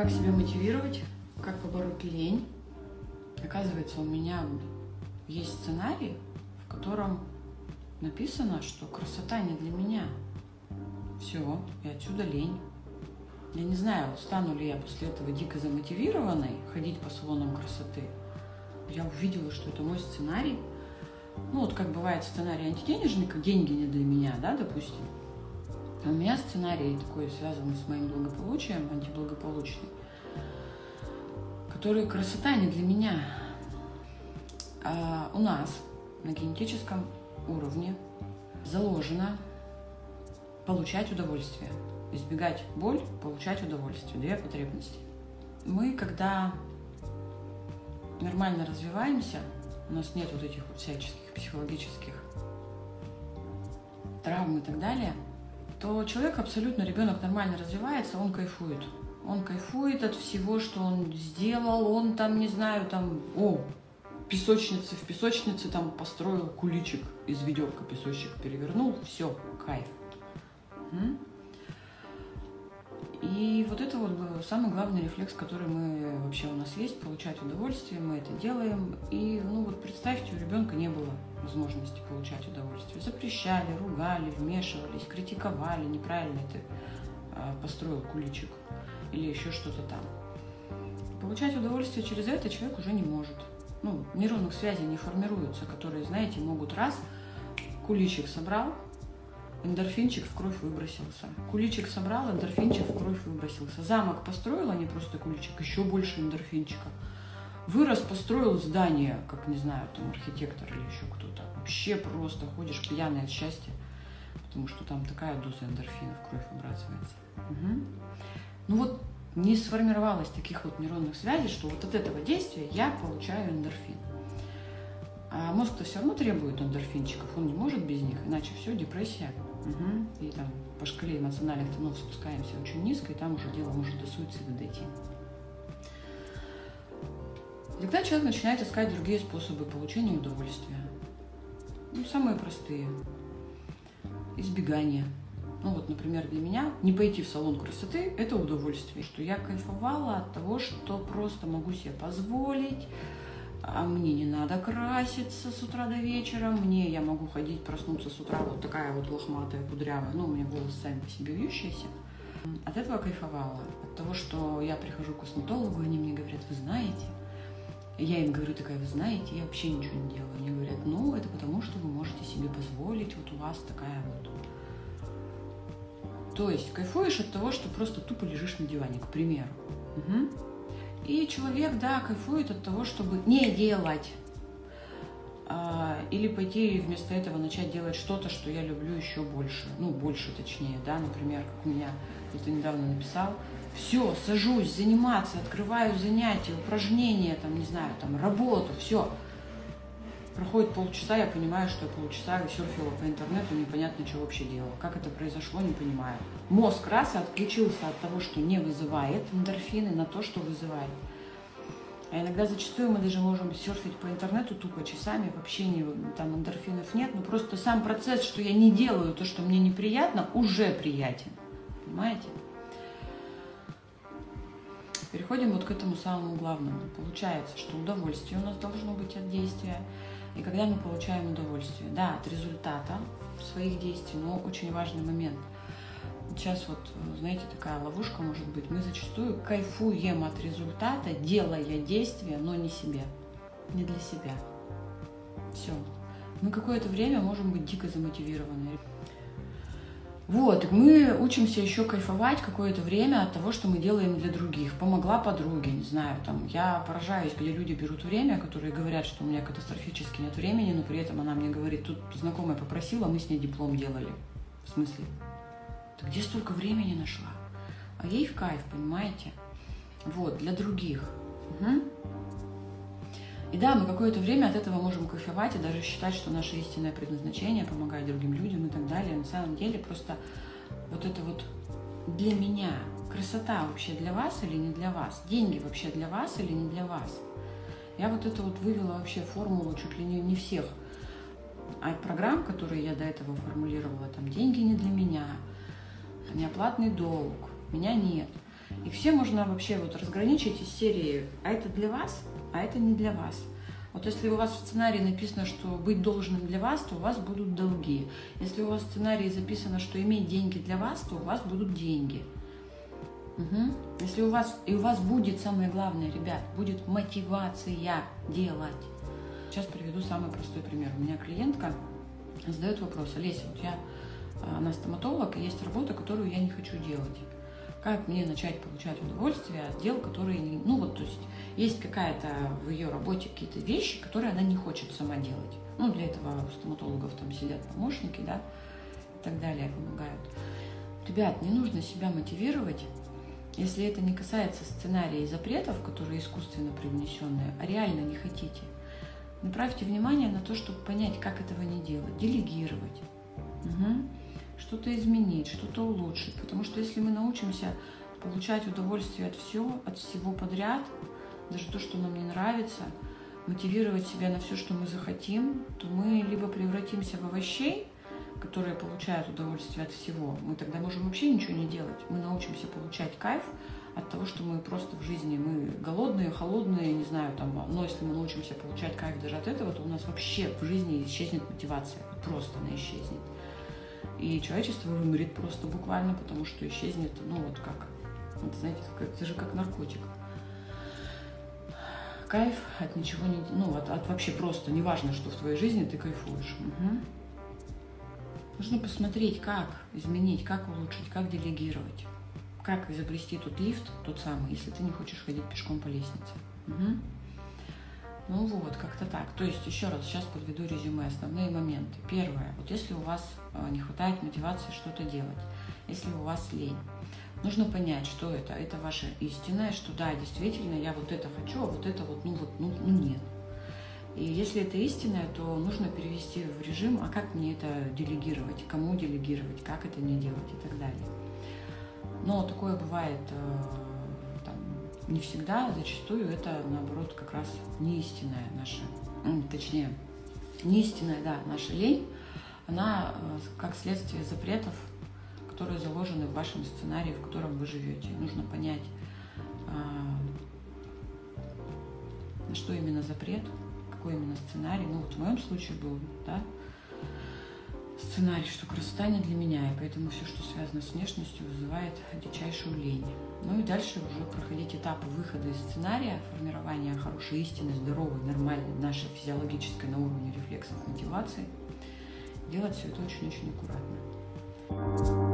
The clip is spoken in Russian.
Как себя мотивировать? Как побороть лень? Оказывается, у меня есть сценарий, в котором написано, что красота не для меня. Все, и отсюда лень. Я не знаю, стану ли я после этого дико замотивированной ходить по салонам красоты. Я увидела, что это мой сценарий. Ну, вот как бывает сценарий антиденежный, как деньги не для меня, да, допустим. А у меня сценарий такой, связанный с моим благополучием, антиблагополучный, который красота не для меня. А у нас на генетическом уровне заложено получать удовольствие. Избегать боль, получать удовольствие. Две потребности. Мы, когда нормально развиваемся, у нас нет вот этих всяческих психологических травм и так далее, то человек абсолютно, ребенок нормально развивается, он кайфует. Он кайфует от всего, что он сделал, он там, не знаю, там, о, песочницы, в песочнице там построил куличик из ведерка, песочек перевернул, все, кайф. И вот это вот самый главный рефлекс, который мы вообще у нас есть, получать удовольствие, мы это делаем. И, ну вот представьте, у ребенка не было возможности получать удовольствие. Запрещали, ругали, вмешивались, критиковали, неправильно ты э, построил куличик или еще что-то там. Получать удовольствие через это человек уже не может. Ну, нейронных связей не формируются, которые, знаете, могут раз куличик собрал, эндорфинчик в кровь выбросился. Куличик собрал, эндорфинчик в кровь выбросился. Замок построил, а не просто куличик, еще больше эндорфинчика. Вырос, построил здание, как, не знаю, там архитектор или еще кто-то. Вообще просто ходишь пьяный от счастья, потому что там такая доза эндорфина в кровь выбрасывается. Угу. Ну вот не сформировалось таких вот нейронных связей, что вот от этого действия я получаю эндорфин. А мозг-то все равно требует эндорфинчиков, он не может без них, иначе все, депрессия. Угу. И там по шкале эмоциональных тонов спускаемся очень низко, и там уже дело может до суицида дойти. И тогда человек начинает искать другие способы получения удовольствия. Ну, самые простые. Избегание. Ну вот, например, для меня не пойти в салон красоты – это удовольствие. Что я кайфовала от того, что просто могу себе позволить, а мне не надо краситься с утра до вечера, мне я могу ходить, проснуться с утра вот такая вот лохматая, кудрявая, ну, у меня волосы сами по себе вьющиеся. От этого кайфовала, от того, что я прихожу к косметологу, они мне говорят, вы знаете, я им говорю такая, вы знаете, я вообще ничего не делаю. Они говорят, ну, это потому, что вы можете себе позволить, вот у вас такая вот. То есть кайфуешь от того, что просто тупо лежишь на диване, к примеру. Угу. И человек, да, кайфует от того, чтобы не делать. А, или пойти вместо этого начать делать что-то, что я люблю еще больше. Ну, больше точнее, да, например, как у меня кто-то недавно написал. Все, сажусь заниматься, открываю занятия, упражнения, там, не знаю, там, работу, все. Проходит полчаса, я понимаю, что я полчаса серфила по интернету, непонятно, что вообще делала. Как это произошло, не понимаю. Мозг раз отключился от того, что не вызывает эндорфины, на то, что вызывает. А иногда зачастую мы даже можем серфить по интернету тупо часами, вообще не, там эндорфинов нет, но просто сам процесс, что я не делаю то, что мне неприятно, уже приятен. Понимаете? Переходим вот к этому самому главному. Получается, что удовольствие у нас должно быть от действия. И когда мы получаем удовольствие, да, от результата своих действий, но очень важный момент. Сейчас вот, знаете, такая ловушка может быть. Мы зачастую кайфуем от результата, делая действия, но не себе, не для себя. Все. Мы какое-то время можем быть дико замотивированы. Вот, мы учимся еще кайфовать какое-то время от того, что мы делаем для других. Помогла подруге, не знаю, там, я поражаюсь, где люди берут время, которые говорят, что у меня катастрофически нет времени, но при этом она мне говорит, тут знакомая попросила, мы с ней диплом делали. В смысле? Ты где столько времени нашла? А ей в кайф, понимаете? Вот, для других. Угу. И да, мы какое-то время от этого можем кайфовать и даже считать, что наше истинное предназначение помогать другим людям и так далее. На самом деле просто вот это вот для меня красота вообще для вас или не для вас? Деньги вообще для вас или не для вас? Я вот это вот вывела вообще формулу чуть ли не, не всех а программ, которые я до этого формулировала, там деньги не для меня, неоплатный долг, меня нет. И все можно вообще вот разграничить из серии, а это для вас, а это не для вас. Вот если у вас в сценарии написано, что быть должным для вас, то у вас будут долги. Если у вас в сценарии записано, что иметь деньги для вас, то у вас будут деньги. Угу. Если у вас, и у вас будет самое главное, ребят, будет мотивация делать. Сейчас приведу самый простой пример. У меня клиентка задает вопрос, Олеся, вот я, а, она стоматолог, и есть работа, которую я не хочу делать. Как мне начать получать удовольствие от дел, которые. Ну вот, то есть есть какая-то в ее работе какие-то вещи, которые она не хочет сама делать. Ну, для этого у стоматологов там сидят помощники, да, и так далее, помогают. Ребят, не нужно себя мотивировать если это не касается сценария и запретов, которые искусственно привнесенные, а реально не хотите, направьте внимание на то, чтобы понять, как этого не делать, делегировать, угу. Что-то изменить, что-то улучшить. Потому что если мы научимся получать удовольствие от всего, от всего подряд, даже то, что нам не нравится, мотивировать себя на все, что мы захотим, то мы либо превратимся в овощей, которые получают удовольствие от всего, мы тогда можем вообще ничего не делать. Мы научимся получать кайф от того, что мы просто в жизни, мы голодные, холодные, не знаю, там, но если мы научимся получать кайф даже от этого, то у нас вообще в жизни исчезнет мотивация, просто она исчезнет. И человечество вымрет просто буквально, потому что исчезнет, ну вот как, это, знаете, это же как наркотик. Кайф от ничего не, ну от, от вообще просто, неважно, что в твоей жизни ты кайфуешь. Угу. Нужно посмотреть, как изменить, как улучшить, как делегировать, как изобрести тот лифт, тот самый, если ты не хочешь ходить пешком по лестнице. Угу. Ну вот, как-то так. То есть, еще раз, сейчас подведу резюме, основные моменты. Первое, вот если у вас э, не хватает мотивации что-то делать, если у вас лень, нужно понять, что это. Это ваше истинное, что да, действительно, я вот это хочу, а вот это вот, ну вот, ну, ну нет. И если это истинное, то нужно перевести в режим, а как мне это делегировать, кому делегировать, как это не делать и так далее. Но такое бывает э, не всегда, зачастую это наоборот как раз не истинная наша, точнее, не истинная, да, наша лень, она э, как следствие запретов, которые заложены в вашем сценарии, в котором вы живете. Нужно понять, э, на что именно запрет, какой именно сценарий. Ну, вот в моем случае был, да, сценарий, что красота не для меня, и поэтому все, что связано с внешностью, вызывает дичайшую лень. Ну и дальше уже проходить этапы выхода из сценария, формирования хорошей истины, здоровой, нормальной, нашей физиологической на уровне рефлексов мотивации. Делать все это очень-очень аккуратно.